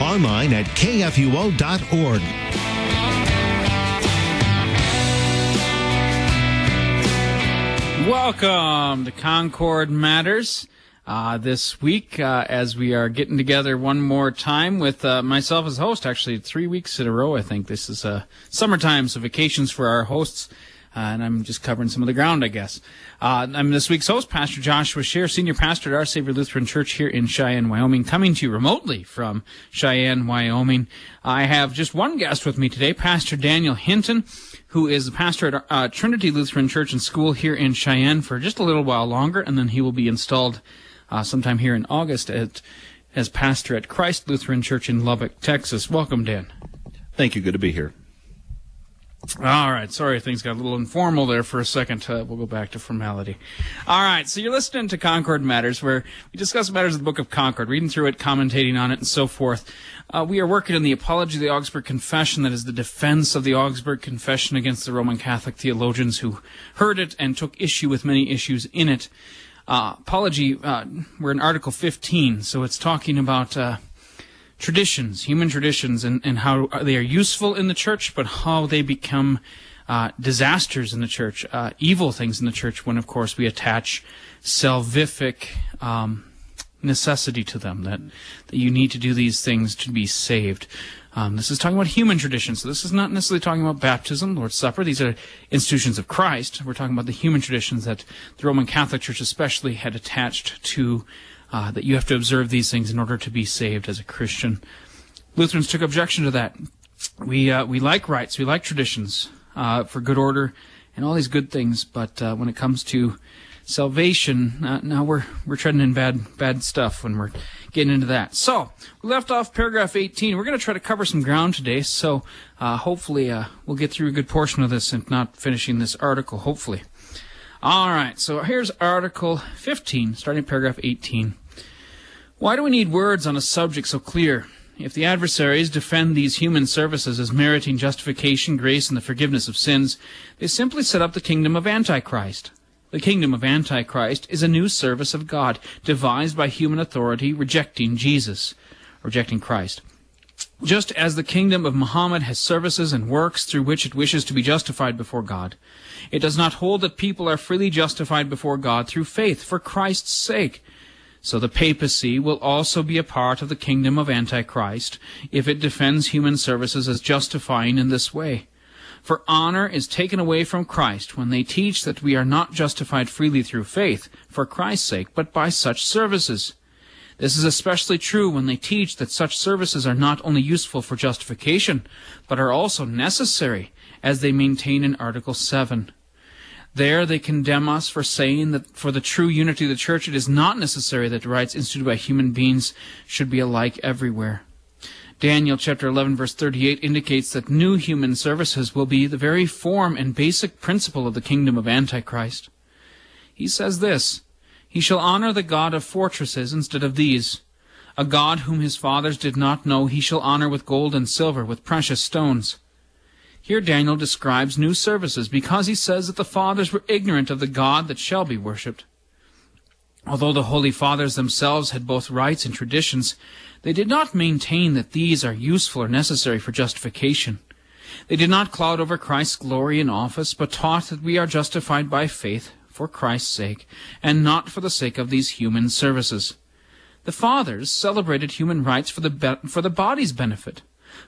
online at kfuo.org. Welcome to Concord Matters. Uh, this week, uh, as we are getting together one more time with uh, myself as host, actually three weeks in a row, I think. This is uh, summertime, so vacations for our hosts. Uh, and I'm just covering some of the ground, I guess. Uh, I'm this week's host, Pastor Joshua Scheer, Senior Pastor at Our Savior Lutheran Church here in Cheyenne, Wyoming, coming to you remotely from Cheyenne, Wyoming. I have just one guest with me today, Pastor Daniel Hinton, who is the pastor at uh, Trinity Lutheran Church and School here in Cheyenne for just a little while longer, and then he will be installed uh, sometime here in August at, as pastor at Christ Lutheran Church in Lubbock, Texas. Welcome, Dan. Thank you. Good to be here. All right. Sorry, things got a little informal there for a second. Uh, we'll go back to formality. All right. So you're listening to Concord Matters, where we discuss matters of the Book of Concord, reading through it, commentating on it, and so forth. Uh, we are working in the Apology of the Augsburg Confession, that is the defense of the Augsburg Confession against the Roman Catholic theologians who heard it and took issue with many issues in it. Uh, apology, uh, we're in Article 15, so it's talking about uh, traditions, human traditions, and, and how they are useful in the church, but how they become uh, disasters in the church, uh, evil things in the church, when, of course, we attach salvific um, necessity to them, that, that you need to do these things to be saved. Um, this is talking about human traditions. So this is not necessarily talking about baptism, Lord's Supper. These are institutions of Christ. We're talking about the human traditions that the Roman Catholic Church especially had attached to uh, that you have to observe these things in order to be saved as a Christian. Lutherans took objection to that. We uh, we like rites, we like traditions uh, for good order and all these good things, but uh, when it comes to salvation, uh, now we're we're treading in bad bad stuff when we're getting into that. So we left off paragraph 18. We're going to try to cover some ground today, so uh, hopefully we'll get through a good portion of this and not finishing this article. Hopefully. All right, so here's Article 15, starting paragraph 18. Why do we need words on a subject so clear? If the adversaries defend these human services as meriting justification, grace, and the forgiveness of sins, they simply set up the kingdom of Antichrist. The kingdom of Antichrist is a new service of God, devised by human authority, rejecting Jesus, rejecting Christ. Just as the kingdom of Muhammad has services and works through which it wishes to be justified before God, it does not hold that people are freely justified before God through faith for Christ's sake. So the papacy will also be a part of the kingdom of Antichrist if it defends human services as justifying in this way. For honor is taken away from Christ when they teach that we are not justified freely through faith, for Christ's sake, but by such services. This is especially true when they teach that such services are not only useful for justification, but are also necessary, as they maintain in Article 7. There they condemn us for saying that for the true unity of the church it is not necessary that the rites instituted by human beings should be alike everywhere. Daniel chapter 11 verse 38 indicates that new human services will be the very form and basic principle of the kingdom of Antichrist. He says this, He shall honor the God of fortresses instead of these. A God whom his fathers did not know he shall honor with gold and silver, with precious stones. Here Daniel describes new services because he says that the fathers were ignorant of the God that shall be worshipped. Although the Holy Fathers themselves had both rites and traditions, they did not maintain that these are useful or necessary for justification. They did not cloud over Christ's glory and office, but taught that we are justified by faith for Christ's sake, and not for the sake of these human services. The Fathers celebrated human rites for the, for the body's benefit.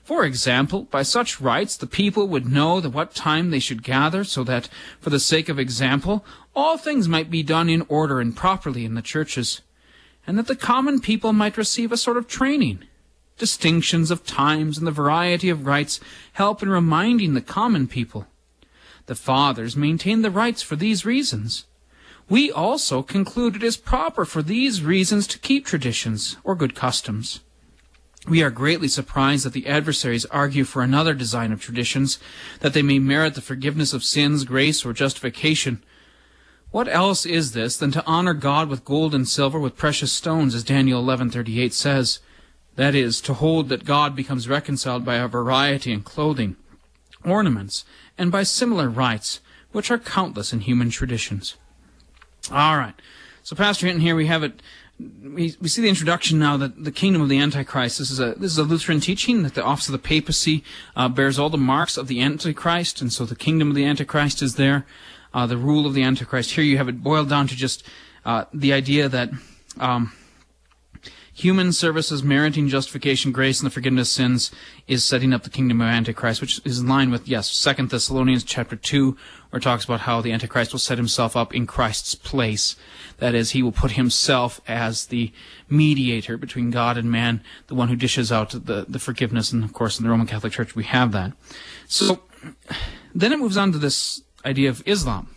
For example, by such rites the people would know at what time they should gather, so that, for the sake of example, all things might be done in order and properly in the churches, and that the common people might receive a sort of training. Distinctions of times and the variety of rites help in reminding the common people. The fathers maintained the rites for these reasons. We also conclude it is proper for these reasons to keep traditions or good customs. We are greatly surprised that the adversaries argue for another design of traditions, that they may merit the forgiveness of sins, grace, or justification. What else is this than to honor God with gold and silver, with precious stones, as Daniel 11:38 says? That is, to hold that God becomes reconciled by a variety in clothing, ornaments, and by similar rites, which are countless in human traditions. All right. So, Pastor Hinton, here we have it. We, we see the introduction now that the kingdom of the Antichrist. This is a this is a Lutheran teaching that the office of the papacy uh, bears all the marks of the Antichrist, and so the kingdom of the Antichrist is there. Uh, the rule of the Antichrist. Here you have it boiled down to just uh, the idea that um, human services meriting justification, grace, and the forgiveness of sins is setting up the kingdom of Antichrist, which is in line with, yes, Second Thessalonians chapter 2, it talks about how the Antichrist will set himself up in Christ's place. That is, he will put himself as the mediator between God and man, the one who dishes out the, the forgiveness. And of course, in the Roman Catholic Church, we have that. So, then it moves on to this idea of Islam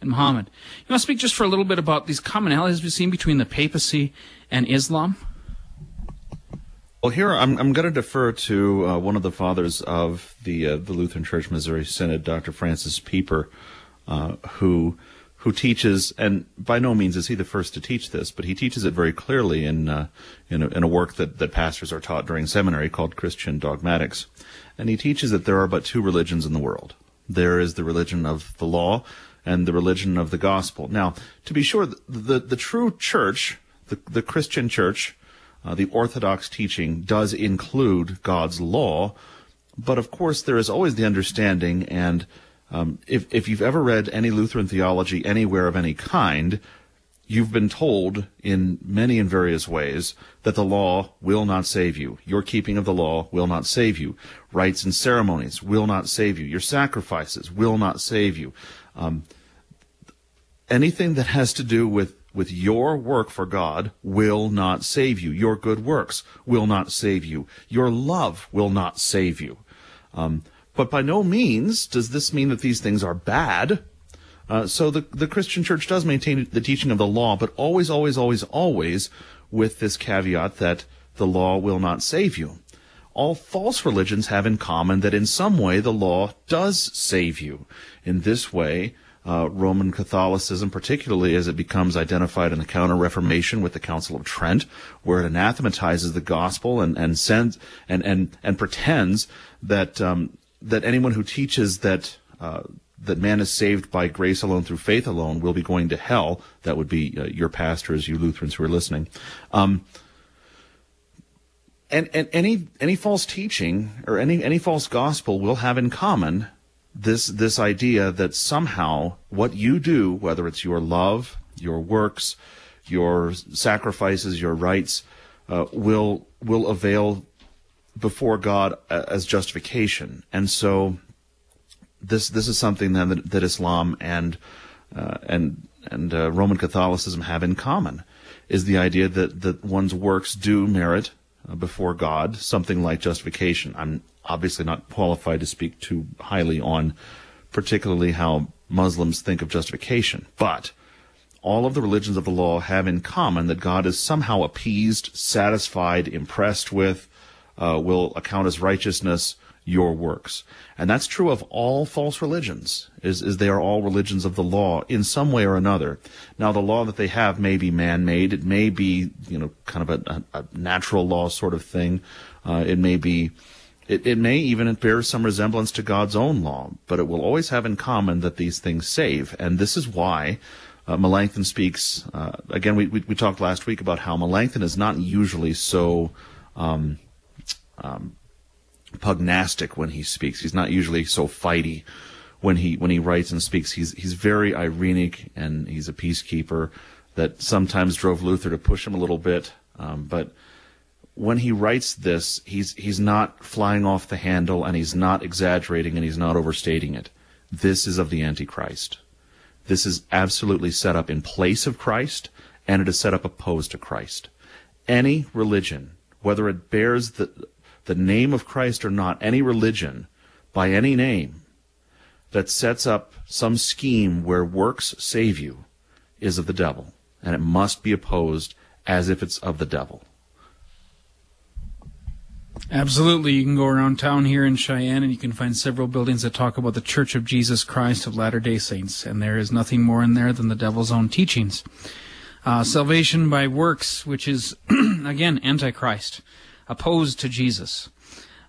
and Muhammad. You want to speak just for a little bit about these commonalities we've seen between the papacy and Islam? Well, here I'm, I'm going to defer to uh, one of the fathers of the uh, the Lutheran Church Missouri Synod, Dr. Francis Pieper, uh, who who teaches, and by no means is he the first to teach this, but he teaches it very clearly in uh, in a, in, a, work that, that pastors are taught during seminary called Christian Dogmatics, and he teaches that there are but two religions in the world. There is the religion of the law and the religion of the gospel. Now, to be sure, the the, the true church, the the Christian church uh, the Orthodox teaching does include God's law, but of course there is always the understanding, and um, if, if you've ever read any Lutheran theology anywhere of any kind, you've been told in many and various ways that the law will not save you. Your keeping of the law will not save you. Rites and ceremonies will not save you. Your sacrifices will not save you. Um, anything that has to do with with your work for God will not save you. Your good works will not save you. Your love will not save you. Um, but by no means does this mean that these things are bad. Uh, so the, the Christian church does maintain the teaching of the law, but always, always, always, always with this caveat that the law will not save you. All false religions have in common that in some way the law does save you. In this way, uh, Roman Catholicism, particularly as it becomes identified in the Counter Reformation with the Council of Trent, where it anathematizes the gospel and and sends and and and pretends that um, that anyone who teaches that uh, that man is saved by grace alone through faith alone will be going to hell. That would be uh, your pastors, you Lutherans who are listening. Um, and, and any any false teaching or any any false gospel will have in common this this idea that somehow what you do, whether it's your love, your works, your sacrifices, your rites, uh, will will avail before God as justification. And so this this is something that that Islam and uh, and and uh, Roman Catholicism have in common is the idea that that one's works do merit uh, before God something like justification. I'm obviously not qualified to speak too highly on particularly how Muslims think of justification, but all of the religions of the law have in common that God is somehow appeased, satisfied, impressed with, uh, will account as righteousness your works. And that's true of all false religions, is, is they are all religions of the law in some way or another. Now, the law that they have may be man-made. It may be, you know, kind of a, a, natural law sort of thing. Uh, it may be it, it may even bear some resemblance to God's own law, but it will always have in common that these things save. And this is why uh, Melanchthon speaks. Uh, again, we, we, we, talked last week about how Melanchthon is not usually so um, um, pugnastic when he speaks. He's not usually so fighty when he when he writes and speaks. He's he's very irenic and he's a peacekeeper that sometimes drove Luther to push him a little bit, um, but when he writes this, he's he's not flying off the handle and he's not exaggerating and he's not overstating it. This is of the Antichrist. This is absolutely set up in place of Christ and it is set up opposed to Christ. Any religion, whether it bears the the name of Christ or not, any religion by any name that sets up some scheme where works save you is of the devil, and it must be opposed as if it's of the devil. Absolutely. You can go around town here in Cheyenne and you can find several buildings that talk about the Church of Jesus Christ of Latter day Saints, and there is nothing more in there than the devil's own teachings. Uh, salvation by works, which is, again, Antichrist, opposed to Jesus.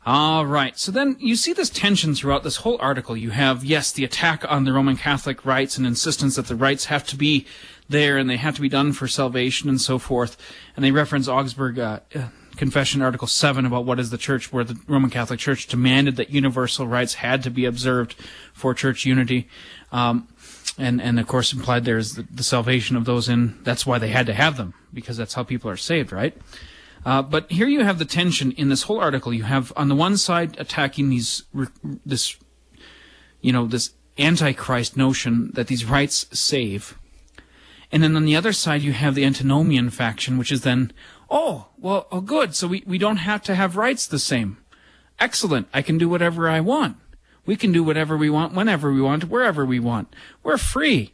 All right. So then you see this tension throughout this whole article. You have, yes, the attack on the Roman Catholic rites and insistence that the rites have to be there and they have to be done for salvation and so forth. And they reference Augsburg uh Confession, Article 7, about what is the church, where the Roman Catholic Church demanded that universal rites had to be observed for church unity. Um, and, and of course implied there is the, the salvation of those in, that's why they had to have them, because that's how people are saved, right? Uh, but here you have the tension in this whole article. You have on the one side attacking these this you know this antichrist notion that these rites save, and then on the other side you have the antinomian faction, which is then oh well oh good so we, we don't have to have rites the same. Excellent, I can do whatever I want. We can do whatever we want, whenever we want, wherever we want. We're free.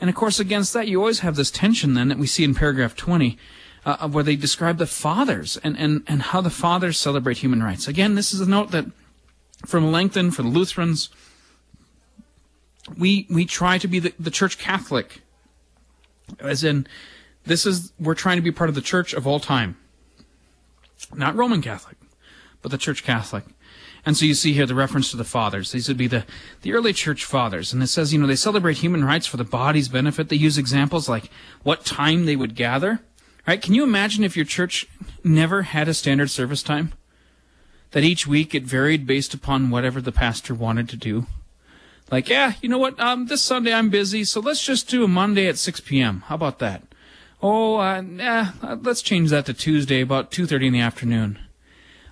And of course, against that, you always have this tension then that we see in paragraph 20 uh, where they describe the fathers and, and, and how the fathers celebrate human rites. Again, this is a note that from Melanchthon, for the Lutherans, we, we try to be the, the church Catholic. As in, this is, we're trying to be part of the church of all time. Not Roman Catholic, but the church Catholic. And so you see here the reference to the fathers. These would be the, the early church fathers. And it says, you know, they celebrate human rites for the body's benefit. They use examples like what time they would gather Right? Can you imagine if your church never had a standard service time? That each week it varied based upon whatever the pastor wanted to do? Like, yeah, you know what? Um, this Sunday I'm busy, so let's just do a Monday at 6 p.m. How about that? Oh, uh, yeah, let's change that to Tuesday about 2.30 in the afternoon.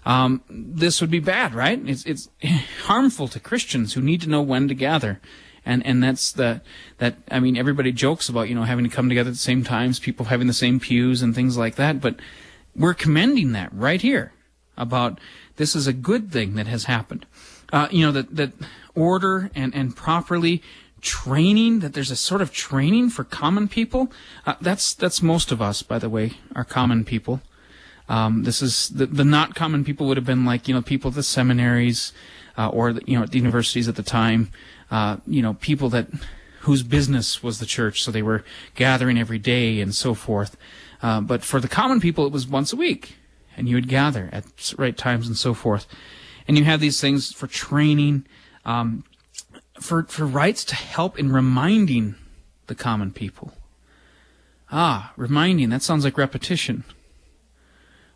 Um, this would be bad, right? It's, it's harmful to Christians who need to know when to gather and and that's the that I mean everybody jokes about you know having to come together at the same times, people having the same pews and things like that, but we're commending that right here about this is a good thing that has happened. Uh, you know that that order and and properly training that there's a sort of training for common people. Uh, that's that's most of us, by the way, are common people. Um, this is the, the not common people would have been like you know people at the seminaries uh, or the, you know at the universities at the time uh, you know, people that whose business was the church, so they were gathering every day and so forth. Uh, but for the common people, it was once a week, and you would gather at right times and so forth. And you have these things for training, um, for for rites to help in reminding the common people. Ah, reminding. That sounds like repetition.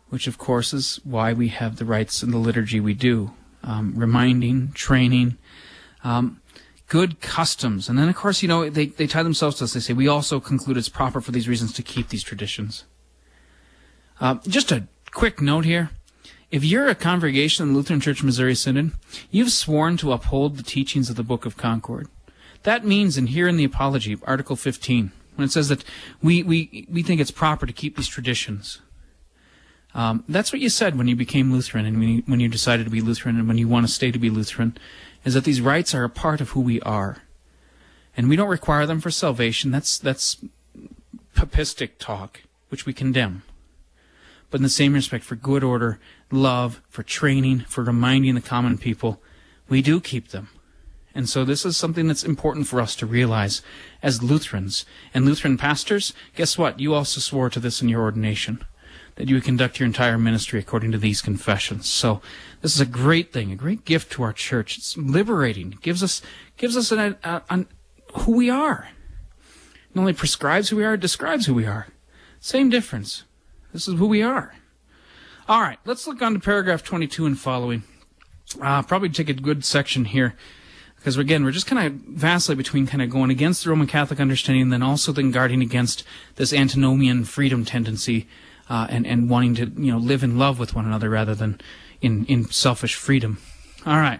Which, of course, is why we have the rites in the liturgy we do. Um, reminding, training. Um, good customs. And then, of course, you know, they, they tie themselves to us. They say, we also conclude it's proper for these reasons to keep these traditions. Uh, just a quick note here. If you're a congregation in the Lutheran Church Missouri Synod, you've sworn to uphold the teachings of the Book of Concord. That means, and here in the Apology, Article 15, when it says that we, we, we think it's proper to keep these traditions. Um, that's what you said when you became Lutheran and when you, when you decided to be Lutheran and when you want to stay to be Lutheran is that these rites are a part of who we are. And we don't require them for salvation. That's, that's papistic talk, which we condemn. But in the same respect, for good order, love, for training, for reminding the common people, we do keep them. And so this is something that's important for us to realize as Lutherans. And Lutheran pastors, guess what? You also swore to this in your ordination that you would conduct your entire ministry according to these confessions. So this is a great thing, a great gift to our church. It's liberating. It gives us gives us an, a, an, who we are. Not only prescribes who we are, it describes who we are. Same difference. This is who we are. All right, let's look on to paragraph 22 and following. Uh, probably take a good section here because again we're just kind of vastly between kind of going against the roman catholic understanding and then also then guarding against this antinomian freedom tendency uh, and and wanting to you know live in love with one another rather than in in selfish freedom. All right.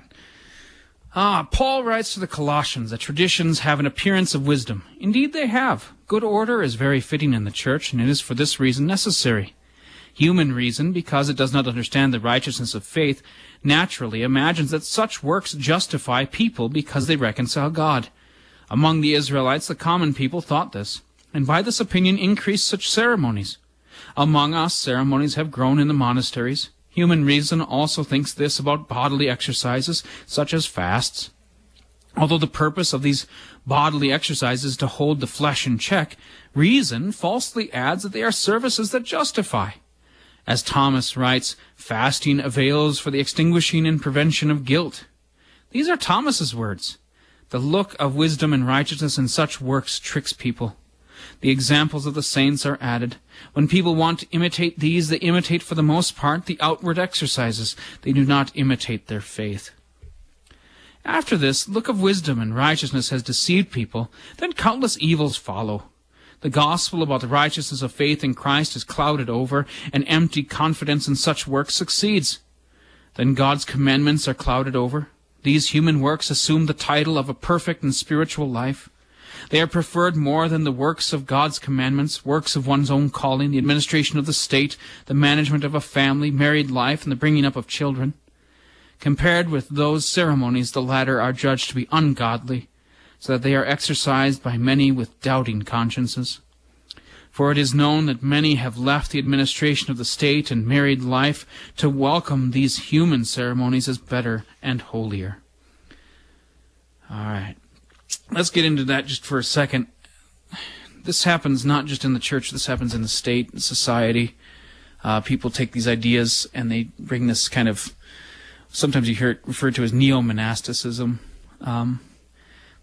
Ah, Paul writes to the Colossians that traditions have an appearance of wisdom. Indeed, they have. Good order is very fitting in the church, and it is for this reason necessary. Human reason, because it does not understand the righteousness of faith, naturally imagines that such works justify people because they reconcile God. Among the Israelites, the common people thought this, and by this opinion increased such ceremonies. Among us, ceremonies have grown in the monasteries. Human reason also thinks this about bodily exercises, such as fasts. Although the purpose of these bodily exercises is to hold the flesh in check, reason falsely adds that they are services that justify. As Thomas writes, fasting avails for the extinguishing and prevention of guilt. These are Thomas's words. The look of wisdom and righteousness in such works tricks people. The examples of the saints are added. When people want to imitate these, they imitate for the most part the outward exercises. They do not imitate their faith. After this, look of wisdom and righteousness has deceived people, then countless evils follow. The gospel about the righteousness of faith in Christ is clouded over, and empty confidence in such works succeeds. Then God's commandments are clouded over. These human works assume the title of a perfect and spiritual life. They are preferred more than the works of God's commandments, works of one's own calling, the administration of the state, the management of a family, married life, and the bringing up of children. Compared with those ceremonies, the latter are judged to be ungodly, so that they are exercised by many with doubting consciences. For it is known that many have left the administration of the state and married life to welcome these human ceremonies as better and holier. All right. Let's get into that just for a second. This happens not just in the church, this happens in the state and society. Uh, people take these ideas and they bring this kind of, sometimes you hear it referred to as neo monasticism. Um,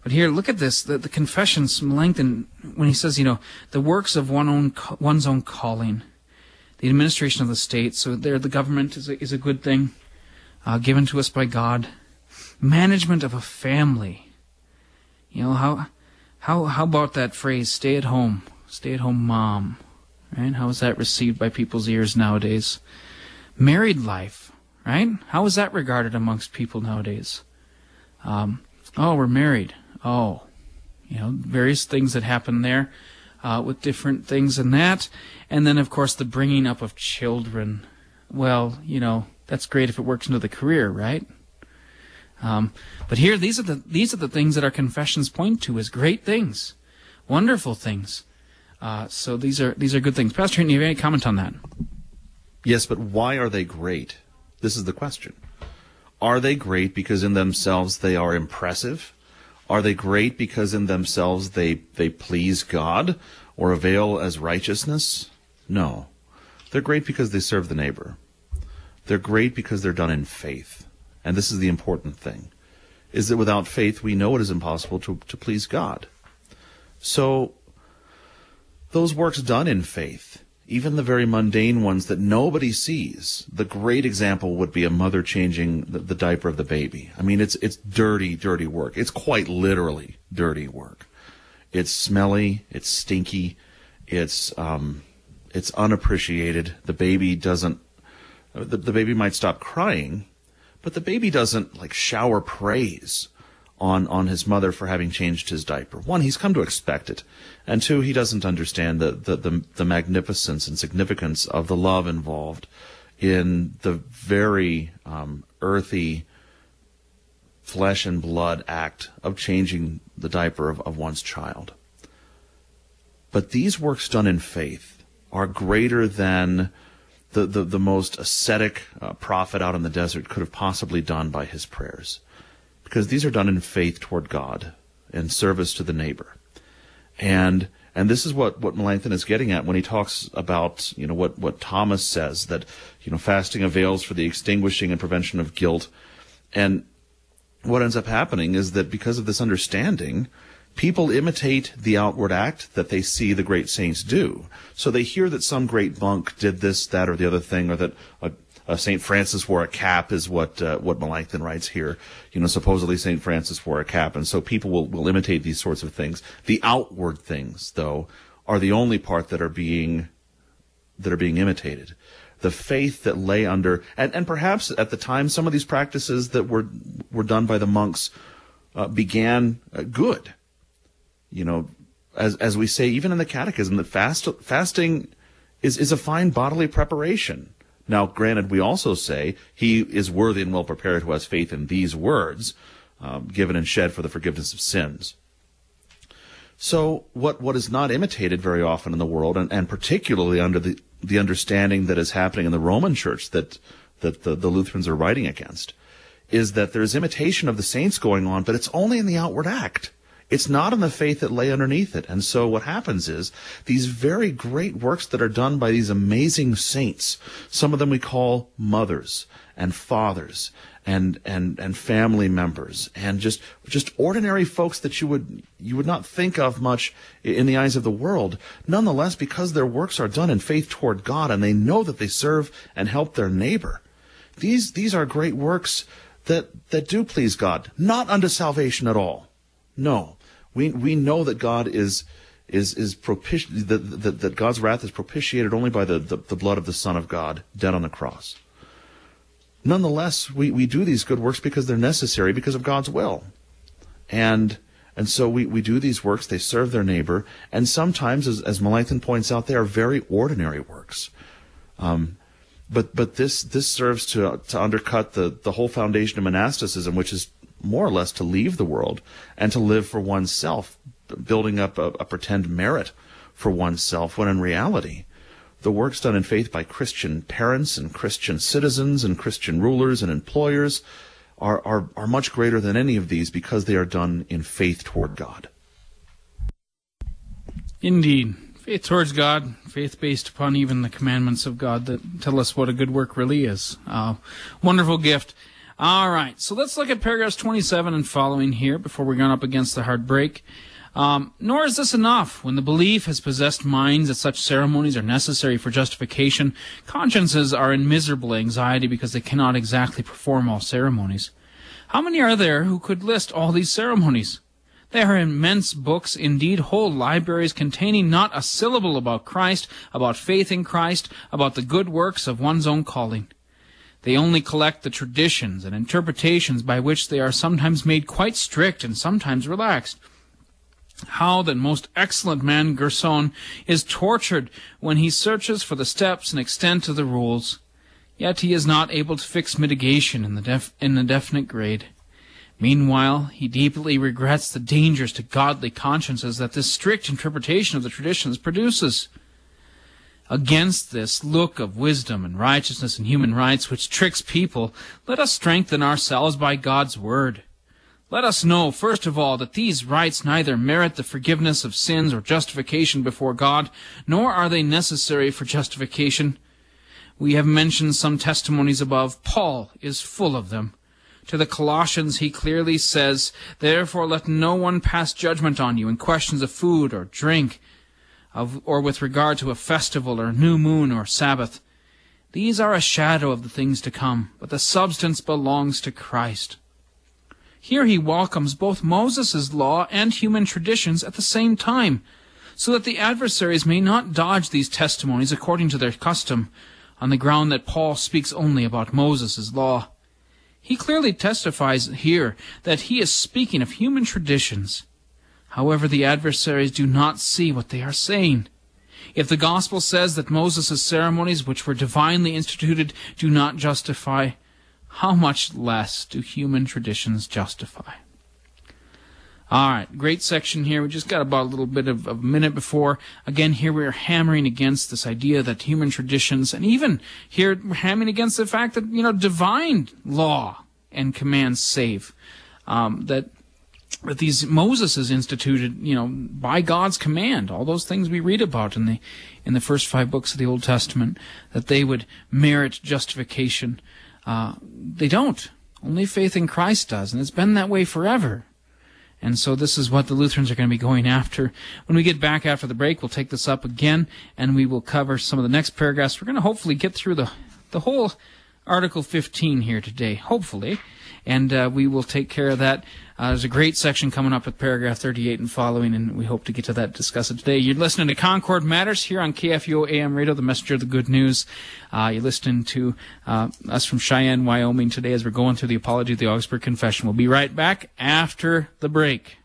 but here, look at this. The, the confessions Melanchthon, when he says, you know, the works of one own, one's own calling, the administration of the state. So there, the government is a, is a good thing, uh, given to us by God. Management of a family. You know how, how, how about that phrase? Stay at home, stay at home, mom. Right? How is that received by people's ears nowadays? Married life, right? How is that regarded amongst people nowadays? Um, oh, we're married oh, you know, various things that happen there uh, with different things and that. And then, of course, the bringing up of children. Well, you know, that's great if it works into the career, right? Um, but here, these are the these are the things that our confessions point to as great things, wonderful things. Uh, so these are these are good things. Pastor, do you have any comment on that? Yes, but why are they great? This is the question. Are they great because in themselves they are impressive? Are they great because in themselves they, they please God or avail as righteousness? No. They're great because they serve the neighbor. They're great because they're done in faith. And this is the important thing. Is that without faith we know it is impossible to, to please God. So those works done in faith even the very mundane ones that nobody sees. The great example would be a mother changing the, the, diaper of the baby. I mean, it's it's dirty, dirty work. It's quite literally dirty work. It's smelly. It's stinky. It's um, it's unappreciated. The baby doesn't. The, the baby might stop crying, but the baby doesn't like shower praise on on his mother for having changed his diaper. One, he's come to expect it, and two, he doesn't understand the the the, the magnificence and significance of the love involved in the very um, earthy flesh and blood act of changing the diaper of, of one's child. But these works done in faith are greater than the, the, the most ascetic uh, prophet out in the desert could have possibly done by his prayers because these are done in faith toward God and service to the neighbor. And and this is what, what Melanchthon is getting at when he talks about, you know, what, what Thomas says, that, you know, fasting avails for the extinguishing and prevention of guilt. And what ends up happening is that because of this understanding, people imitate the outward act that they see the great saints do. So they hear that some great monk did this, that, or the other thing, or that a, uh, Saint Francis wore a cap, is what uh, what Melanchthon writes here. You know, supposedly Saint Francis wore a cap, and so people will will imitate these sorts of things. The outward things, though, are the only part that are being that are being imitated. The faith that lay under, and, and perhaps at the time, some of these practices that were were done by the monks uh, began uh, good. You know, as as we say, even in the Catechism, that fast fasting is is a fine bodily preparation. Now, granted, we also say he is worthy and well prepared who has faith in these words, um, given and shed for the forgiveness of sins. So, what, what is not imitated very often in the world, and, and particularly under the, the understanding that is happening in the Roman Church, that that the, the Lutherans are writing against is that there's imitation of the saints going on, but it's only in the outward act. It's not in the faith that lay underneath it. And so what happens is these very great works that are done by these amazing saints, some of them we call mothers and fathers and and and family members and just just ordinary folks that you would you would not think of much in the eyes of the world. Nonetheless because their works are done in faith toward God and they know that they serve and help their neighbor these these are great works that that do please God. Not unto salvation at all. No we we know that God is is is propiti- that, that, that God's wrath is propitiated only by the, the, the blood of the Son of God dead on the cross nonetheless, we, we do these good works because they're necessary because of God's will. And and so we, we do these works, they serve their neighbor, and sometimes, as, as Melanchthon points out, they are very ordinary works. Um, but but this this serves to to undercut the, the whole foundation of monasticism, which is more or less to leave the world and to live for oneself, building up a, a pretend merit for oneself, when in reality, the works done in faith by Christian parents and Christian citizens and Christian rulers and employers are, are, are much greater than any of these because they are done in faith toward God. Indeed. Faith towards God, faith based upon even the commandments of God that tell us what a good work really is. Uh, wonderful gift. All right, so let's look at paragraphs 27 and following here before we run up against the hard break. Um, nor is this enough. When the belief has possessed minds that such ceremonies are necessary for justification, consciences are in miserable anxiety because they cannot exactly perform all ceremonies. How many are there who could list all these ceremonies? They are immense books, indeed whole libraries containing not a syllable about Christ, about faith in Christ, about the good works of one's own calling. They only collect the traditions and interpretations by which they are sometimes made quite strict and sometimes relaxed how that most excellent man Gerson is tortured when he searches for the steps and extent of the rules, yet he is not able to fix mitigation in the def- in the definite grade. Meanwhile, he deeply regrets the dangers to godly consciences that this strict interpretation of the traditions produces. Against this look of wisdom and righteousness and human rites which tricks people, let us strengthen ourselves by God's word. Let us know, first of all, that these rites neither merit the forgiveness of sins or justification before God, nor are they necessary for justification. We have mentioned some testimonies above. Paul is full of them. To the Colossians he clearly says, Therefore let no one pass judgment on you in questions of food or drink, of, or with regard to a festival or new moon or Sabbath. These are a shadow of the things to come, but the substance belongs to Christ. Here he welcomes both Moses' law and human traditions at the same time, so that the adversaries may not dodge these testimonies according to their custom, on the ground that Paul speaks only about Moses' law. He clearly testifies here that he is speaking of human traditions. However, the adversaries do not see what they are saying. If the gospel says that Moses' ceremonies, which were divinely instituted, do not justify, how much less do human traditions justify? All right, great section here. We just got about a little bit of, a minute before. Again, here we are hammering against this idea that human traditions, and even here we're hammering against the fact that you know divine law and commands save. Um, that that these Moses is instituted, you know, by God's command. All those things we read about in the in the first five books of the Old Testament, that they would merit justification. Uh, they don't. Only faith in Christ does, and it's been that way forever. And so this is what the Lutherans are going to be going after. When we get back after the break, we'll take this up again, and we will cover some of the next paragraphs. We're going to hopefully get through the the whole Article 15 here today, hopefully, and uh, we will take care of that uh, there's a great section coming up with paragraph 38 and following, and we hope to get to that, discuss it today. You're listening to Concord Matters here on KFUO AM Radio, the messenger of the good news. Uh, you're listening to uh, us from Cheyenne, Wyoming today as we're going through the Apology of the Augsburg Confession. We'll be right back after the break.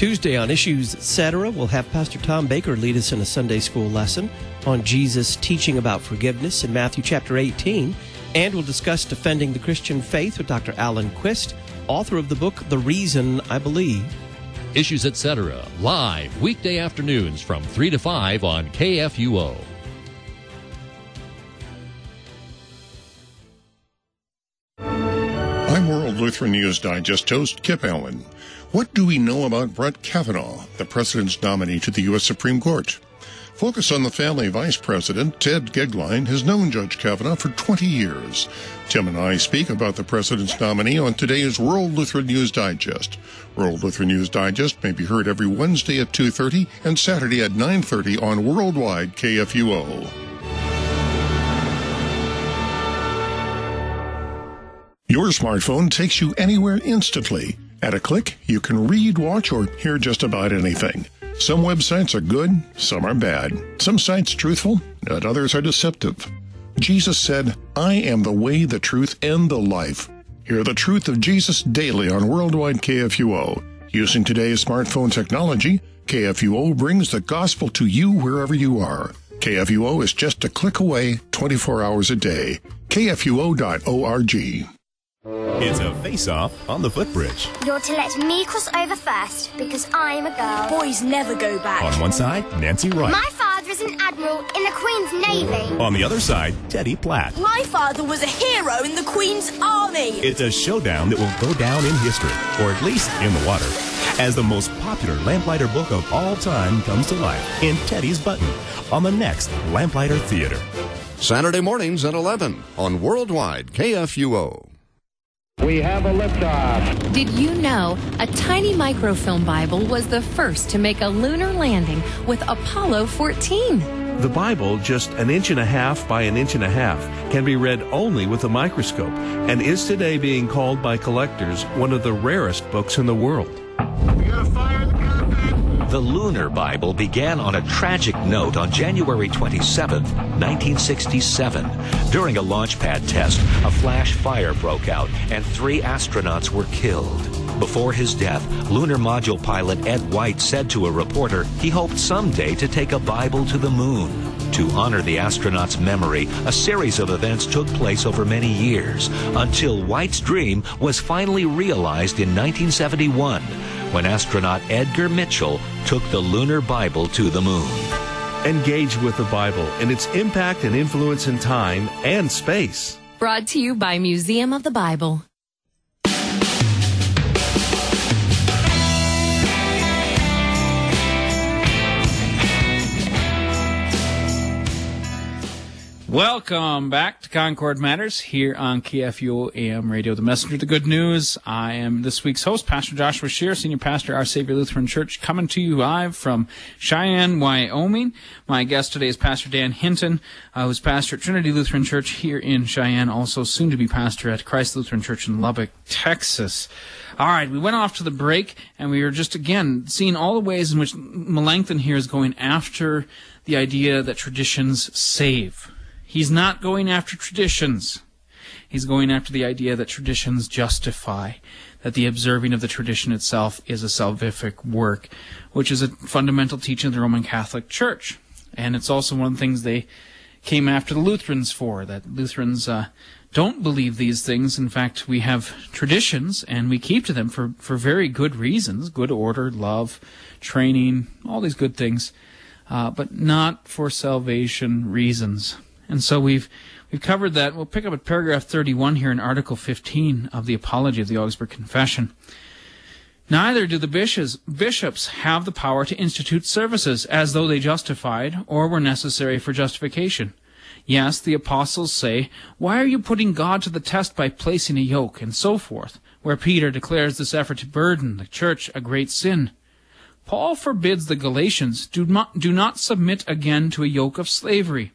Tuesday on Issues Etc., we'll have Pastor Tom Baker lead us in a Sunday school lesson on Jesus teaching about forgiveness in Matthew chapter 18. And we'll discuss defending the Christian faith with Dr. Allen Quist, author of the book The Reason I Believe. Issues Etc. live weekday afternoons from 3 to 5 on KFUO. I'm World Lutheran News Digest host Kip Allen. What do we know about Brett Kavanaugh, the president's nominee to the U.S. Supreme Court? Focus on the Family Vice President, Tim Goeglein, has known Judge Kavanaugh for 20 years. Tim and I speak about the president's nominee on today's World Lutheran News Digest. World Lutheran News Digest may be heard every Wednesday at 2.30 and Saturday at 9.30 on Worldwide KFUO. Your smartphone takes you anywhere instantly. At a click, you can read, watch, or hear just about anything. Some websites are good, some are bad. Some sites truthful, and others are deceptive. Jesus said, I am the way, the truth, and the life. Hear the truth of Jesus daily on Worldwide KFUO. Using today's smartphone technology, KFUO brings the gospel to you wherever you are. KFUO is just a click away 24 hours a day. KFUO.org. It's a face-off on the footbridge. You're to let me cross over first because I'm a girl. Boys never go back. On one side, Nancy Wright. My father is an admiral in the Queen's Navy. On the other side, Teddy Platt. My father was a hero in the Queen's Army. It's a showdown that will go down in history, or at least in the water, as the most popular lamplighter book of all time comes to life in Teddy's Button on the next Lamplighter Theater. Saturday mornings at 11 on Worldwide KFUO. We have a liftoff. Did you know a tiny microfilm Bible was the first to make a lunar landing with Apollo 14? The Bible, just an inch and a half by an inch and a half, can be read only with a microscope and is today being called by collectors one of the rarest books in the world. The Lunar Bible began on a tragic note on January 27, 1967. During a launch pad test, a flash fire broke out and three astronauts were killed. Before his death, lunar module pilot Ed White said to a reporter he hoped someday to take a Bible to the moon. To honor the astronauts' memory, a series of events took place over many years until White's dream was finally realized in 1971 when astronaut Edgar Mitchell took the lunar Bible to the moon. Engage with the Bible and its impact and influence in time and space. Brought to you by Museum of the Bible. Welcome back to Concord Matters here on KFUO AM Radio, the messenger of the good news. I am this week's host, Pastor Joshua Scheer, Senior Pastor, Our Savior Lutheran Church, coming to you live from Cheyenne, Wyoming. My guest today is Pastor Dan Hinton, uh, who's pastor at Trinity Lutheran Church here in Cheyenne, also soon to be pastor at Christ Lutheran Church in Lubbock, Texas. All right, we went off to the break, and we were just again seeing all the ways in which Melanchthon here is going after the idea that traditions save. He's not going after traditions. He's going after the idea that traditions justify, that the observing of the tradition itself is a salvific work, which is a fundamental teaching of the Roman Catholic Church. And it's also one of the things they came after the Lutherans for, that Lutherans uh, don't believe these things. In fact, we have traditions and we keep to them for, for very good reasons good order, love, training, all these good things, uh, but not for salvation reasons. And so we've we've covered that. We'll pick up at paragraph 31 here in Article 15 of the Apology of the Augsburg Confession. Neither do the bishops, bishops have the power to institute services as though they justified or were necessary for justification. Yes, the apostles say, Why are you putting God to the test by placing a yoke, and so forth, where Peter declares this effort to burden the church a great sin. Paul forbids the Galatians do not, do not submit again to a yoke of slavery.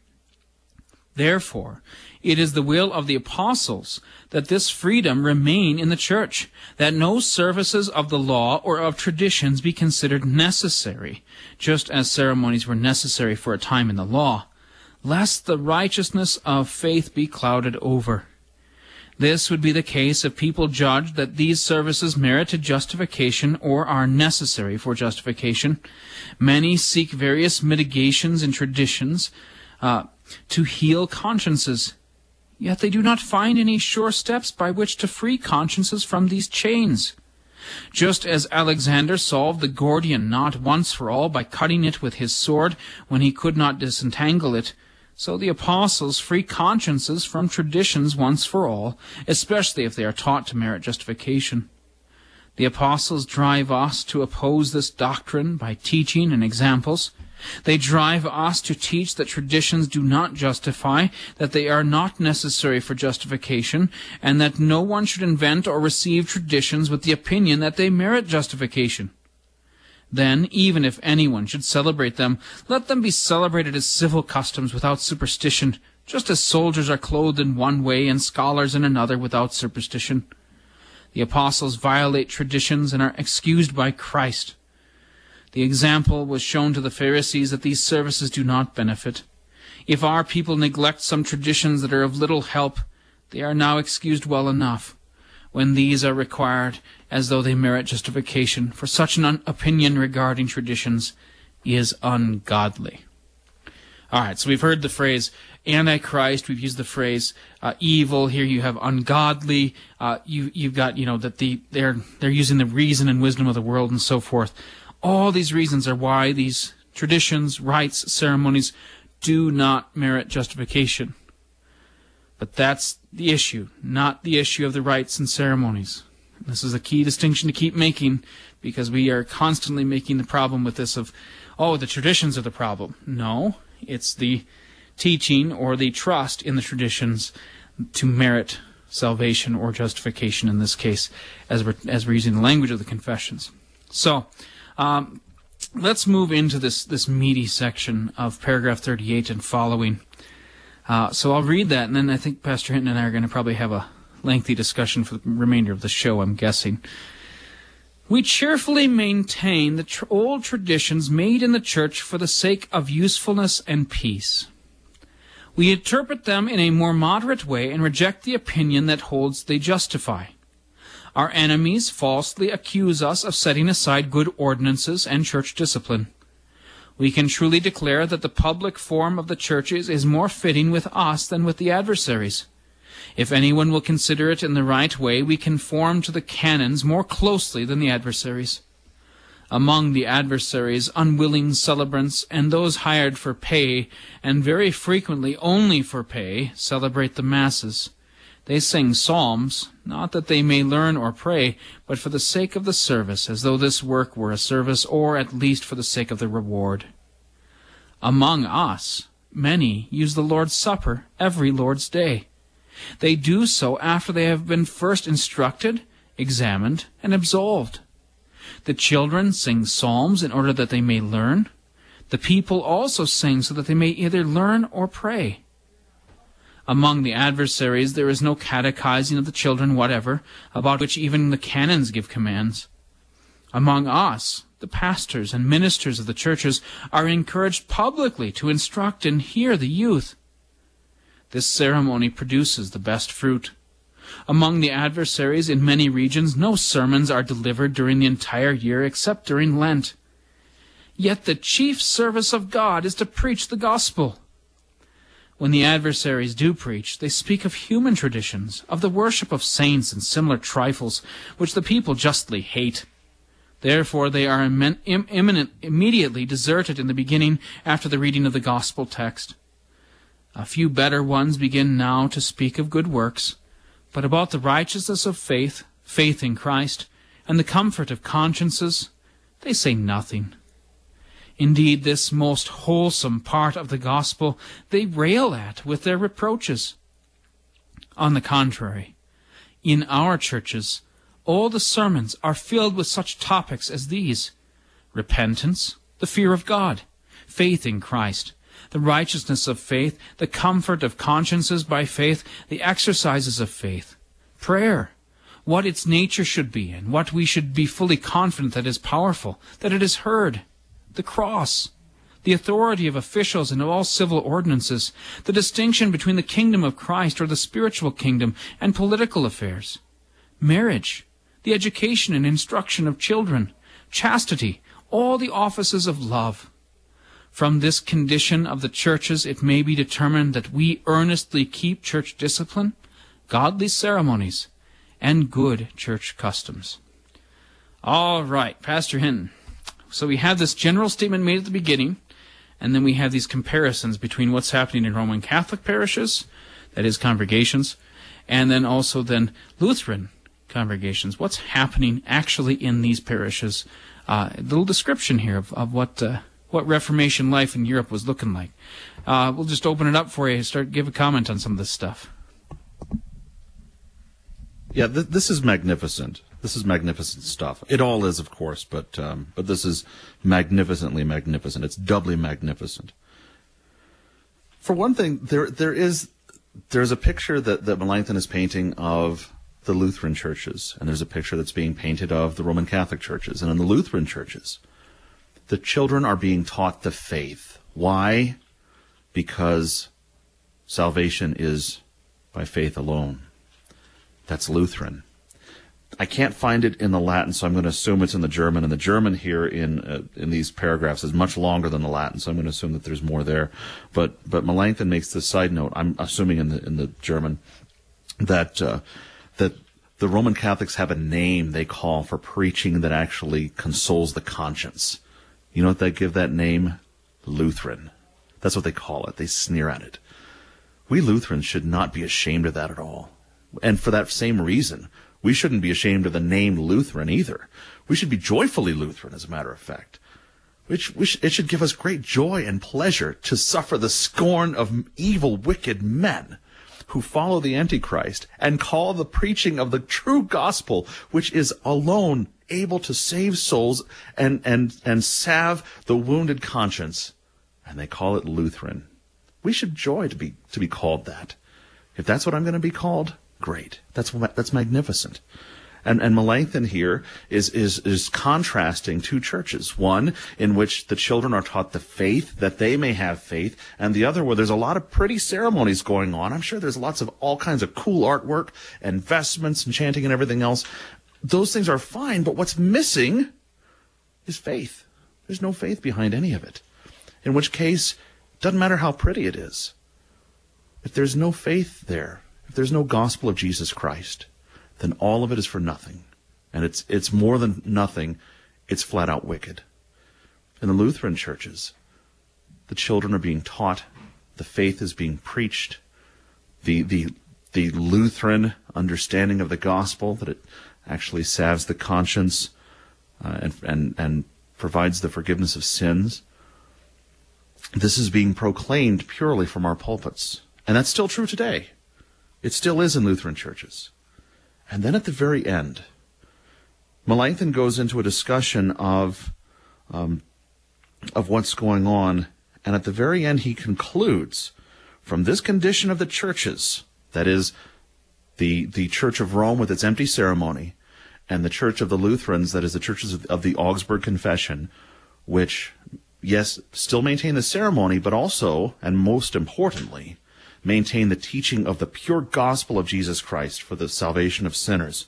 Therefore, it is the will of the apostles that this freedom remain in the church, that no services of the law or of traditions be considered necessary, just as ceremonies were necessary for a time in the law, lest the righteousness of faith be clouded over. This would be the case if people judged that these services merited justification or are necessary for justification. Many seek various mitigations and traditions uh, to heal consciences, yet they do not find any sure steps by which to free consciences from these chains. Just as Alexander solved the Gordian knot once for all by cutting it with his sword when he could not disentangle it, so the apostles free consciences from traditions once for all, especially if they are taught to merit justification. The apostles drive us to oppose this doctrine by teaching and examples. They drive us to teach that traditions do not justify, that they are not necessary for justification, and that no one should invent or receive traditions with the opinion that they merit justification. Then, even if anyone should celebrate them, let them be celebrated as civil customs without superstition, just as soldiers are clothed in one way and scholars in another without superstition. The apostles violate traditions and are excused by Christ. The example was shown to the Pharisees that these services do not benefit. If our people neglect some traditions that are of little help, they are now excused well enough when these are required as though they merit justification, for such an opinion regarding traditions is ungodly. All right, so we've heard the phrase antichrist. We've used the phrase uh, evil. Here you have ungodly. Uh, you you've got you know that the they're they're using the reason and wisdom of the world and so forth. All these reasons are why these traditions, rites, ceremonies do not merit justification. But that's the issue, not the issue of the rites and ceremonies. This is a key distinction to keep making because we are constantly making the problem with this of, oh, the traditions are the problem. No, it's the teaching or the trust in the traditions to merit salvation or justification in this case, as we're, as we're using the language of the confessions. So, um, let's move into this, this meaty section of paragraph 38 and following. Uh, so I'll read that, and then I think Pastor Hinton and I are going to probably have a lengthy discussion for the remainder of the show, I'm guessing. We cheerfully maintain the tr- old traditions made in the church for the sake of usefulness and peace. We interpret them in a more moderate way and reject the opinion that holds they justify. Our enemies falsely accuse us of setting aside good ordinances and church discipline we can truly declare that the public form of the churches is more fitting with us than with the adversaries. If anyone will consider it in the right way, we conform to the canons more closely than the adversaries. Among the adversaries, unwilling celebrants and those hired for pay, and very frequently only for pay, celebrate the masses. They sing psalms, not that they may learn or pray, but for the sake of the service, as though this work were a service, or at least for the sake of the reward. Among us, many use the Lord's Supper every Lord's Day. They do so after they have been first instructed, examined, and absolved. The children sing psalms in order that they may learn. The people also sing so that they may either learn or pray. Among the adversaries there is no catechizing of the children whatever, about which even the canons give commands. Among us, the pastors and ministers of the churches are encouraged publicly to instruct and hear the youth. This ceremony produces the best fruit. Among the adversaries in many regions, no sermons are delivered during the entire year except during Lent. Yet the chief service of God is to preach the gospel. When the adversaries do preach, they speak of human traditions, of the worship of saints and similar trifles, which the people justly hate. Therefore they are Im- imminent, immediately deserted in the beginning after the reading of the gospel text. A few better ones begin now to speak of good works, but about the righteousness of faith, faith in Christ, and the comfort of consciences, they say nothing. Indeed, this most wholesome part of the gospel they rail at with their reproaches. On the contrary, in our churches, all the sermons are filled with such topics as these repentance, the fear of God, faith in Christ, the righteousness of faith, the comfort of consciences by faith, the exercises of faith, prayer, what its nature should be, and what we should be fully confident that is powerful, that it is heard the cross, the authority of officials and of all civil ordinances, the distinction between the kingdom of Christ or the spiritual kingdom and political affairs, marriage, the education and instruction of children, chastity, all the offices of love. From this condition of the churches, it may be determined that we earnestly keep church discipline, godly ceremonies, and good church customs. All right, Pastor Hinton. So we have this general statement made at the beginning, and then we have these comparisons between what's happening in Roman Catholic parishes, that is congregations, and then also then Lutheran congregations. What's happening actually in these parishes? Uh, a little description here of, of what uh, what Reformation life in Europe was looking like. Uh, we'll just open it up for you. Start give a comment on some of this stuff. Yeah, th- this is magnificent. This is magnificent stuff. It all is, of course, but um, but this is magnificently magnificent. It's doubly magnificent. For one thing, there there is there's a picture that that Melanchthon is painting of the Lutheran churches, and there's a picture that's being painted of the Roman Catholic churches, and in the Lutheran churches, the children are being taught the faith. Why? Because salvation is by faith alone. That's Lutheran. I can't find it in the Latin, so I'm going to assume it's in the German. And the German here in uh, in these paragraphs is much longer than the Latin, so I'm going to assume that there's more there. But but Melanchthon makes this side note. I'm assuming in the in the German that uh, that the Roman Catholics have a name they call for preaching that actually consoles the conscience. You know what they give that name? Lutheran. That's what they call it. They sneer at it. We Lutherans should not be ashamed of that at all. And for that same reason, we shouldn't be ashamed of the name Lutheran either. We should be joyfully Lutheran, as a matter of fact. Which, it should give us great joy and pleasure to suffer the scorn of evil, wicked men who follow the Antichrist and call the preaching of the true gospel, which is alone able to save souls and, and, and salve the wounded conscience. And they call it Lutheran. We should joy to be, to be called that. If that's what I'm going to be called, great. That's, that's magnificent. And, and Melanchthon here is, is, is contrasting two churches. One in which the children are taught the faith, that they may have faith, and the other where there's a lot of pretty ceremonies going on. I'm sure there's lots of all kinds of cool artwork and vestments and chanting and everything else. Those things are fine, but what's missing is faith. There's no faith behind any of it. In which case, doesn't matter how pretty it is. If there's no faith there, there's no gospel of Jesus Christ, then all of it is for nothing. And it's, it's more than nothing, it's flat out wicked. In the Lutheran churches, the children are being taught, the faith is being preached, the, the, the Lutheran understanding of the gospel, that it actually salves the conscience uh, and, and, and provides the forgiveness of sins. This is being proclaimed purely from our pulpits. And that's still true today. It still is in Lutheran churches. And then at the very end, Melanchthon goes into a discussion of um, of what's going on, and at the very end he concludes from this condition of the churches, that is, the the Church of Rome with its empty ceremony, and the Church of the Lutherans, that is, the churches of, of the Augsburg Confession, which yes still maintain the ceremony, but also and most importantly maintain the teaching of the pure gospel of Jesus Christ for the salvation of sinners.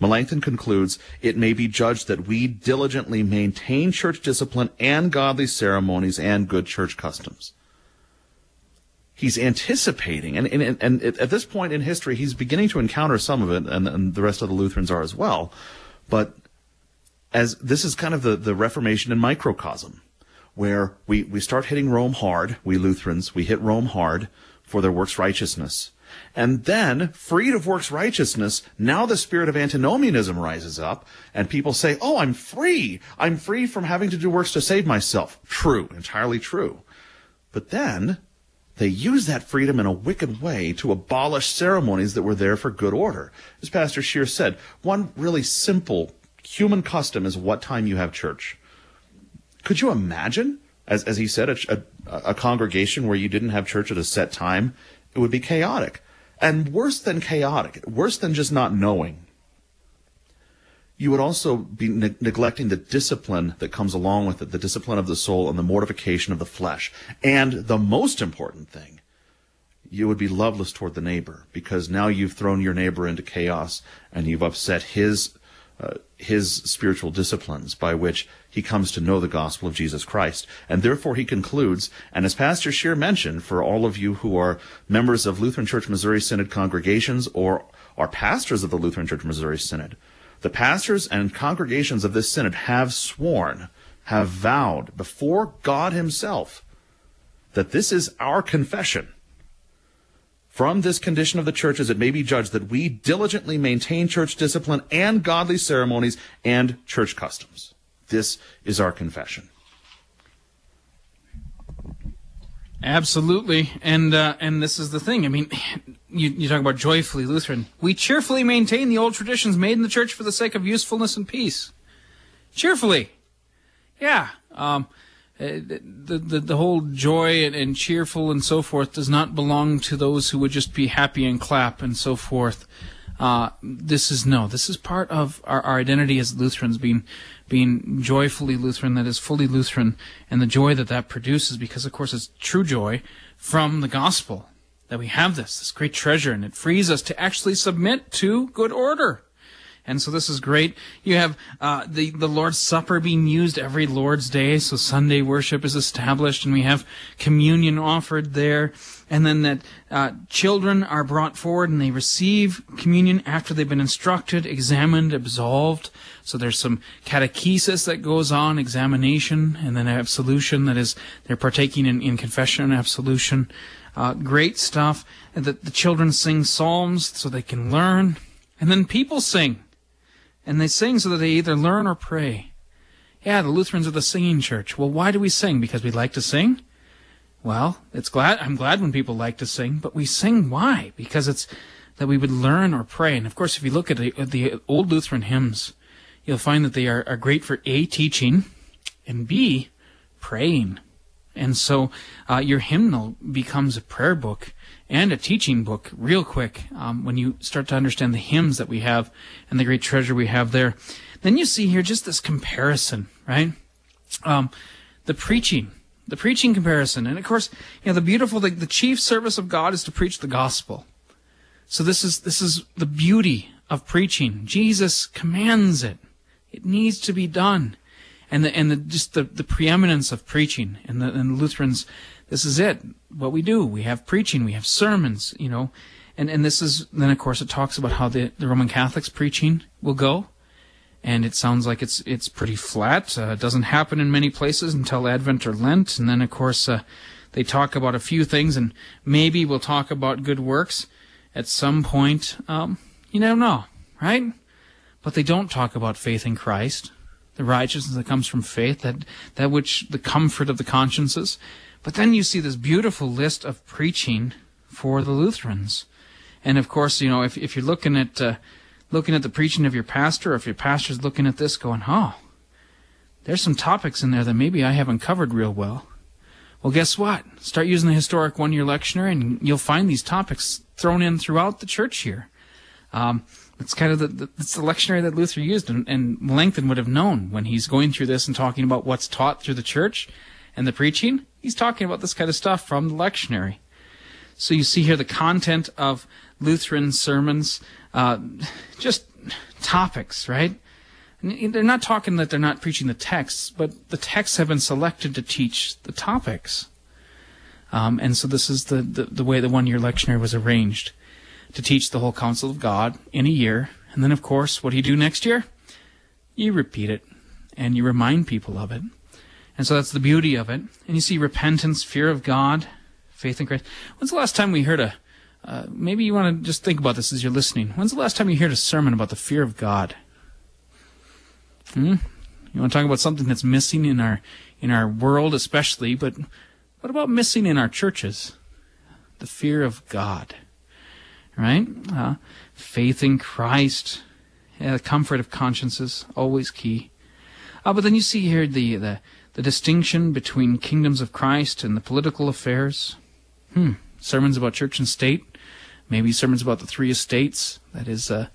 Melanchthon concludes, it may be judged that we diligently maintain church discipline and godly ceremonies and good church customs. He's anticipating, and, and, and at this point in history, he's beginning to encounter some of it, and, and the rest of the Lutherans are as well. But as this is kind of the, the Reformation in microcosm, where we, we start hitting Rome hard, we Lutherans, we hit Rome hard, for their works righteousness. And then, freed of works righteousness, now the spirit of antinomianism rises up, and people say, Oh, I'm free. I'm free from having to do works to save myself. True, entirely true. But then, they use that freedom in a wicked way to abolish ceremonies that were there for good order. As Pastor Scheer said, one really simple human custom is what time you have church. Could you imagine as, as he said, a, a, a congregation where you didn't have church at a set time, it would be chaotic. And worse than chaotic, worse than just not knowing, you would also be ne- neglecting the discipline that comes along with it, the discipline of the soul and the mortification of the flesh. And the most important thing, you would be loveless toward the neighbor because now you've thrown your neighbor into chaos and you've upset his uh, his spiritual disciplines by which he comes to know the gospel of Jesus Christ. And therefore he concludes, and as Pastor Scheer mentioned, for all of you who are members of Lutheran Church Missouri Synod congregations or are pastors of the Lutheran Church Missouri Synod, the pastors and congregations of this synod have sworn, have vowed before God himself that this is our confession from this condition of the churches, it may be judged that we diligently maintain church discipline and godly ceremonies and church customs. This is our confession. Absolutely, and uh, and this is the thing. I mean, you, you talk about joyfully Lutheran. We cheerfully maintain the old traditions made in the church for the sake of usefulness and peace. Cheerfully, yeah. Um, the, the, the whole joy and, and, cheerful and so forth does not belong to those who would just be happy and clap and so forth. Uh, this is no. This is part of our, our identity as Lutherans, being being joyfully Lutheran, that is fully Lutheran, and the joy that that produces, because of course it's true joy from the gospel that we have this this great treasure, and it frees us to actually submit to good order. And so this is great. You have uh, the the Lord's Supper being used every Lord's Day, so Sunday worship is established, and we have communion offered there. And then that uh, children are brought forward and they receive communion after they've been instructed, examined, absolved. So there's some catechesis that goes on, examination, and then absolution. That is, they're partaking in, in confession and absolution. Uh, great stuff. The, the children sing psalms so they can learn. And then people sing. And they sing so that they either learn or pray. Yeah, the Lutherans are the singing church. Well, why do we sing? Because we like to sing? Well, it's glad I'm glad when people like to sing, but we sing why? Because it's that we would learn or pray. And of course, if you look at the, the old Lutheran hymns, you'll find that they are, are great for A, teaching, and B, praying. And so uh, your hymnal becomes a prayer book and a teaching book real quick um, when you start to understand the hymns that we have and the great treasure we have there. Then you see here just this comparison, right? Um, the preaching, the preaching comparison, and of course, you know, the beautiful, the, the chief service of God is to preach the gospel. So this is this is the beauty of preaching. Jesus commands it; it needs to be done, and the and the just the, the preeminence of preaching and the and the Lutherans this is it. What we do. We have preaching. We have sermons. You know, and and this is then of course it talks about how the the Roman Catholics preaching will go, and it sounds like it's it's pretty flat. Uh, it doesn't happen in many places until Advent or Lent, and then of course uh, they talk about a few things, and maybe we'll talk about good works at some point. Um, you never know, right? But they don't talk about faith in Christ, the righteousness that comes from faith, that that which the comfort of the consciences. But then you see this beautiful list of preaching for the Lutherans. And of course, you know, if, if you're looking at, uh, looking at the preaching of your pastor, or if your pastor's looking at this going, oh, there's some topics in there that maybe I haven't covered real well. Well, guess what? Start using the historic one year lectionary and you'll find these topics thrown in throughout the church here. Um, it's kind of the, the, it's the lectionary that Luther used, and, and Melanchthon would have known when he's going through this and talking about what's taught through the church and the preaching. He's talking about this kind of stuff from the lectionary. So you see here the content of Lutheran sermons, uh, just topics, right? They're not talking that they're not preaching the texts, but the texts have been selected to teach the topics. Um, and so this is the, the, the way the one year lectionary was arranged to teach the whole counsel of God in a year. And then, of course, what do you do next year? You repeat it and you remind people of it. And so that's the beauty of it. And you see repentance, fear of God, faith in Christ. When's the last time we heard a, uh, maybe you want to just think about this as you're listening. When's the last time you heard a sermon about the fear of God? Hmm? You want to talk about something that's missing in our, in our world especially, but what about missing in our churches? The fear of God. Right? Uh, faith in Christ. Yeah, the comfort of consciences, always key. Uh, but then you see here the, the, the distinction between kingdoms of Christ and the political affairs. Hmm. Sermons about church and state. Maybe sermons about the three estates. That is, uh,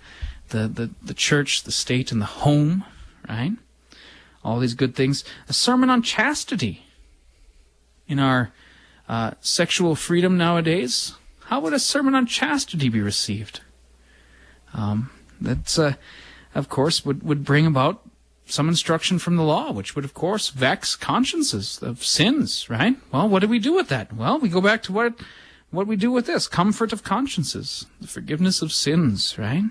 the, the, the church, the state, and the home, right? All these good things. A sermon on chastity in our uh, sexual freedom nowadays. How would a sermon on chastity be received? Um, that's, uh, of course, would, would bring about some instruction from the law, which would, of course, vex consciences of sins, right? Well, what do we do with that? Well, we go back to what, what we do with this comfort of consciences, the forgiveness of sins, right?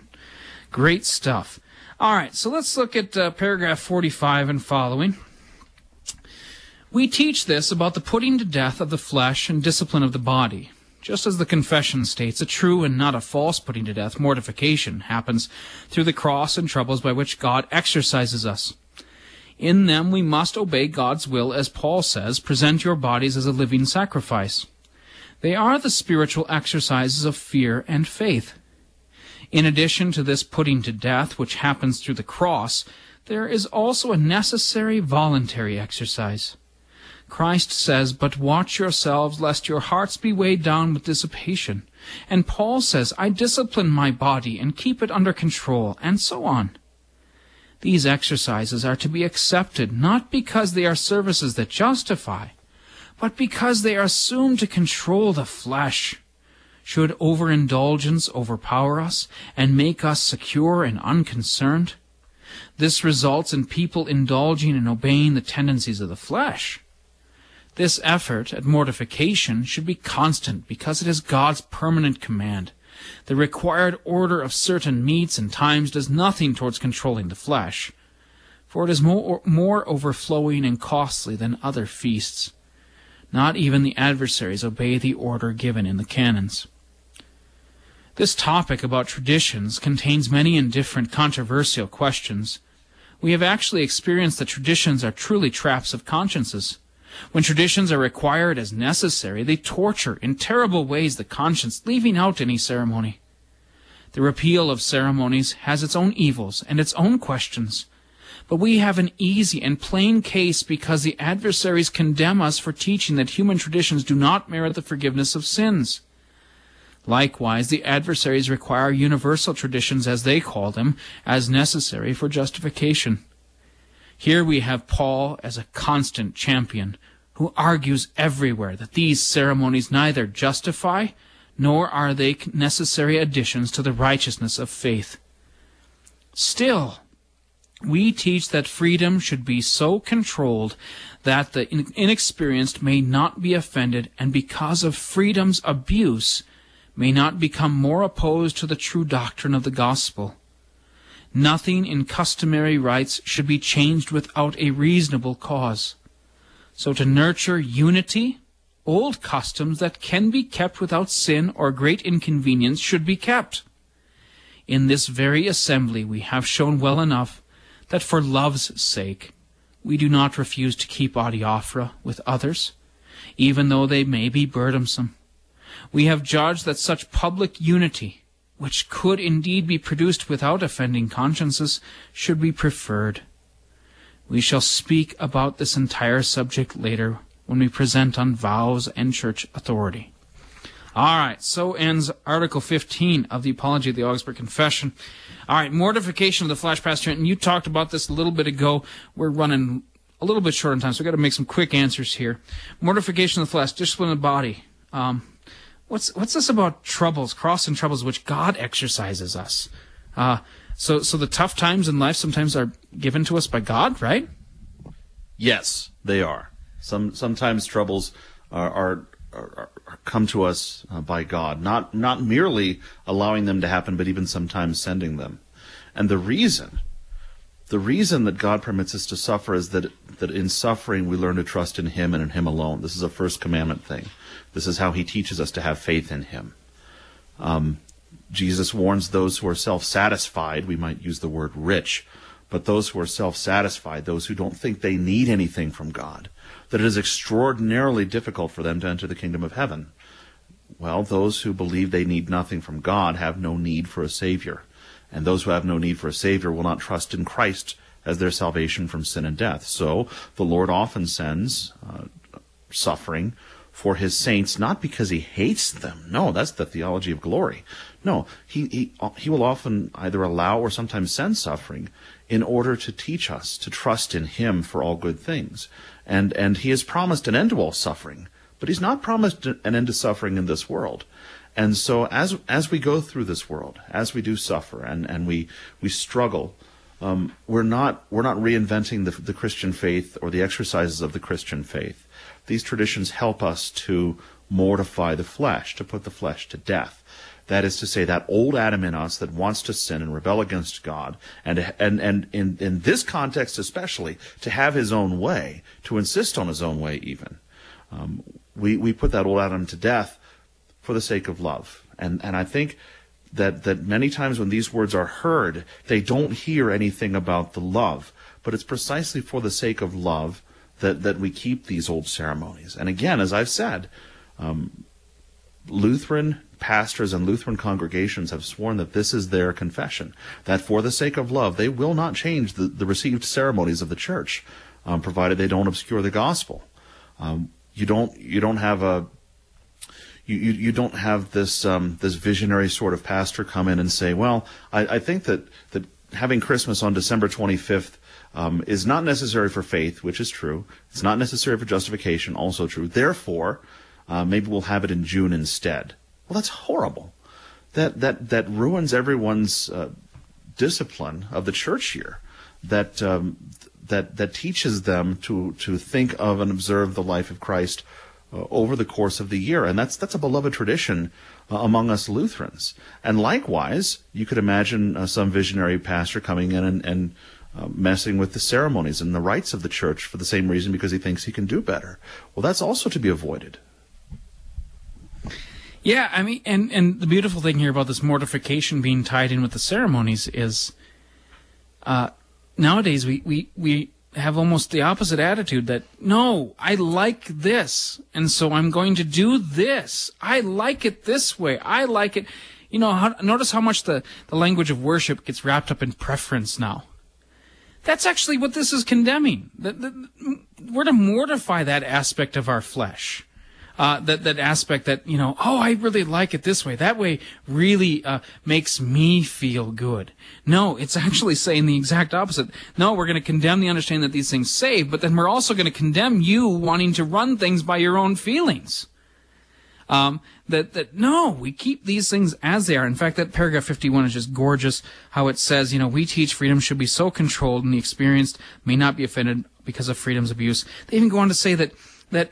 Great stuff. All right, so let's look at uh, paragraph 45 and following. We teach this about the putting to death of the flesh and discipline of the body. Just as the confession states, a true and not a false putting to death, mortification, happens through the cross and troubles by which God exercises us. In them we must obey God's will, as Paul says, present your bodies as a living sacrifice. They are the spiritual exercises of fear and faith. In addition to this putting to death, which happens through the cross, there is also a necessary voluntary exercise. Christ says, But watch yourselves, lest your hearts be weighed down with dissipation. And Paul says, I discipline my body and keep it under control, and so on. These exercises are to be accepted not because they are services that justify, but because they are assumed to control the flesh. Should overindulgence overpower us and make us secure and unconcerned? This results in people indulging and obeying the tendencies of the flesh. This effort at mortification should be constant because it is God's permanent command. The required order of certain meats and times does nothing towards controlling the flesh, for it is more, more overflowing and costly than other feasts. Not even the adversaries obey the order given in the canons. This topic about traditions contains many and different controversial questions. We have actually experienced that traditions are truly traps of consciences. When traditions are required as necessary, they torture in terrible ways the conscience, leaving out any ceremony. The repeal of ceremonies has its own evils and its own questions. But we have an easy and plain case because the adversaries condemn us for teaching that human traditions do not merit the forgiveness of sins. Likewise, the adversaries require universal traditions, as they call them, as necessary for justification. Here we have Paul as a constant champion, who argues everywhere that these ceremonies neither justify nor are they necessary additions to the righteousness of faith. Still, we teach that freedom should be so controlled that the inexperienced may not be offended, and because of freedom's abuse, may not become more opposed to the true doctrine of the gospel. Nothing in customary rites should be changed without a reasonable cause. So to nurture unity, old customs that can be kept without sin or great inconvenience should be kept. In this very assembly we have shown well enough that for love's sake we do not refuse to keep adiaphora with others, even though they may be burdensome. We have judged that such public unity, which could indeed be produced without offending consciences, should be preferred. We shall speak about this entire subject later when we present on vows and church authority. All right, so ends Article 15 of the Apology of the Augsburg Confession. All right, mortification of the flesh, Pastor, and you talked about this a little bit ago. We're running a little bit short on time, so we've got to make some quick answers here. Mortification of the flesh, discipline of the body. Um, what's what's this about troubles, cross and troubles, which God exercises us? Uh, so so the tough times in life sometimes are given to us by God, right? Yes, they are. Some sometimes troubles are, are, are, are come to us uh, by God, not not merely allowing them to happen, but even sometimes sending them. And the reason, the reason that God permits us to suffer is that that in suffering we learn to trust in Him and in Him alone. This is a first commandment thing. This is how He teaches us to have faith in Him. Um, Jesus warns those who are self-satisfied. We might use the word rich but those who are self satisfied, those who don't think they need anything from God, that it is extraordinarily difficult for them to enter the kingdom of heaven. Well, those who believe they need nothing from God have no need for a Savior. And those who have no need for a Savior will not trust in Christ as their salvation from sin and death. So the Lord often sends uh, suffering for his saints, not because he hates them. No, that's the theology of glory. No, he, he, he will often either allow or sometimes send suffering in order to teach us to trust in him for all good things. And, and he has promised an end to all suffering, but he's not promised an end to suffering in this world. And so as, as we go through this world, as we do suffer and, and we, we struggle, um, we're not, we're not reinventing the, the Christian faith or the exercises of the Christian faith. These traditions help us to mortify the flesh, to put the flesh to death. That is to say, that old Adam in us that wants to sin and rebel against God, and and and in in this context especially, to have his own way, to insist on his own way, even. Um, we we put that old Adam to death for the sake of love, and and I think that that many times when these words are heard, they don't hear anything about the love, but it's precisely for the sake of love that that we keep these old ceremonies. And again, as I've said. Um, Lutheran pastors and Lutheran congregations have sworn that this is their confession, that for the sake of love, they will not change the, the received ceremonies of the church, um, provided they don't obscure the gospel. Um, you don't you don't have a you, you, you don't have this um, this visionary sort of pastor come in and say, well, I, I think that that having Christmas on December 25th um, is not necessary for faith, which is true. It's not necessary for justification, also true. Therefore, uh, maybe we'll have it in June instead. Well, that's horrible. That that that ruins everyone's uh, discipline of the church year. That um, that that teaches them to to think of and observe the life of Christ uh, over the course of the year, and that's that's a beloved tradition uh, among us Lutherans. And likewise, you could imagine uh, some visionary pastor coming in and, and uh, messing with the ceremonies and the rites of the church for the same reason because he thinks he can do better. Well, that's also to be avoided. Yeah, I mean, and and the beautiful thing here about this mortification being tied in with the ceremonies is, uh, nowadays we we we have almost the opposite attitude that no, I like this, and so I'm going to do this. I like it this way. I like it. You know, how, notice how much the the language of worship gets wrapped up in preference now. That's actually what this is condemning. We're to mortify that aspect of our flesh uh, that that aspect that you know, oh, I really like it this way. That way really uh, makes me feel good. No, it's actually saying the exact opposite. No, we're going to condemn the understanding that these things save, but then we're also going to condemn you wanting to run things by your own feelings. Um, that that no, we keep these things as they are. In fact, that paragraph 51 is just gorgeous. How it says, you know, we teach freedom should be so controlled, and the experienced may not be offended because of freedom's abuse. They even go on to say that that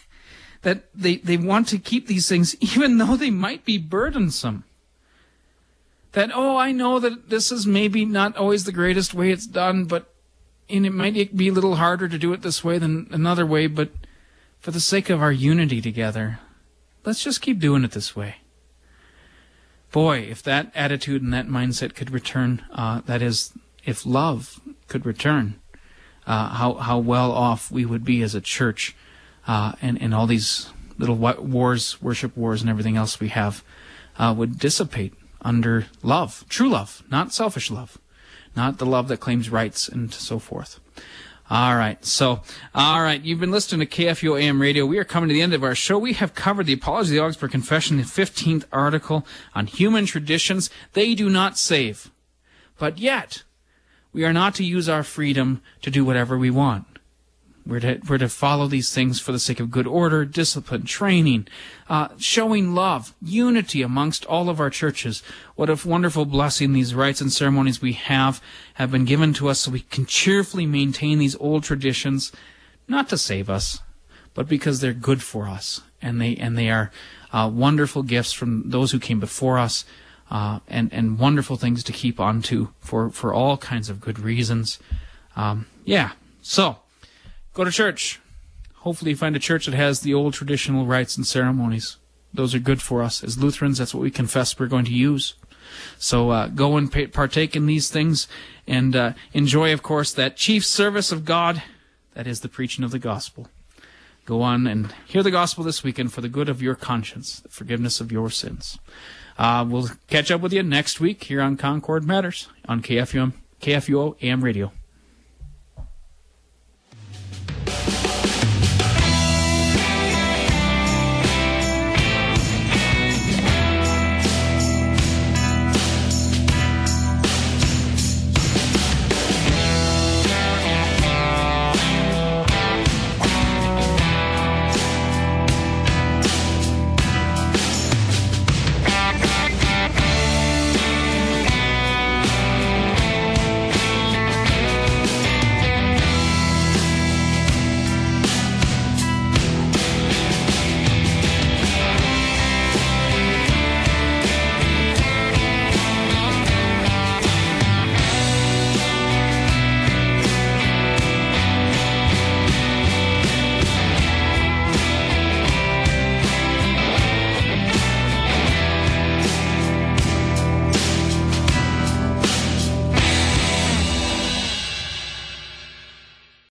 that they, they want to keep these things even though they might be burdensome. That, oh, I know that this is maybe not always the greatest way it's done, but and it might be a little harder to do it this way than another way, but for the sake of our unity together, let's just keep doing it this way. Boy, if that attitude and that mindset could return, uh, that is, if love could return, uh, how how well off we would be as a church uh, and and all these little wars, worship wars, and everything else we have uh, would dissipate under love, true love, not selfish love, not the love that claims rights and so forth. All right. So, all right. You've been listening to KFUO AM radio. We are coming to the end of our show. We have covered the Apology of the Augsburg Confession, the 15th article on human traditions. They do not save. But yet, we are not to use our freedom to do whatever we want. We're to, we're to follow these things for the sake of good order, discipline, training, uh, showing love, unity amongst all of our churches. What a wonderful blessing these rites and ceremonies we have have been given to us so we can cheerfully maintain these old traditions, not to save us, but because they're good for us and they and they are uh, wonderful gifts from those who came before us, uh, and and wonderful things to keep on to for for all kinds of good reasons. Um, yeah, so. Go to church. Hopefully, you find a church that has the old traditional rites and ceremonies. Those are good for us. As Lutherans, that's what we confess we're going to use. So uh, go and pay, partake in these things and uh, enjoy, of course, that chief service of God that is the preaching of the gospel. Go on and hear the gospel this weekend for the good of your conscience, the forgiveness of your sins. Uh, we'll catch up with you next week here on Concord Matters on KFUM, KFUO AM Radio.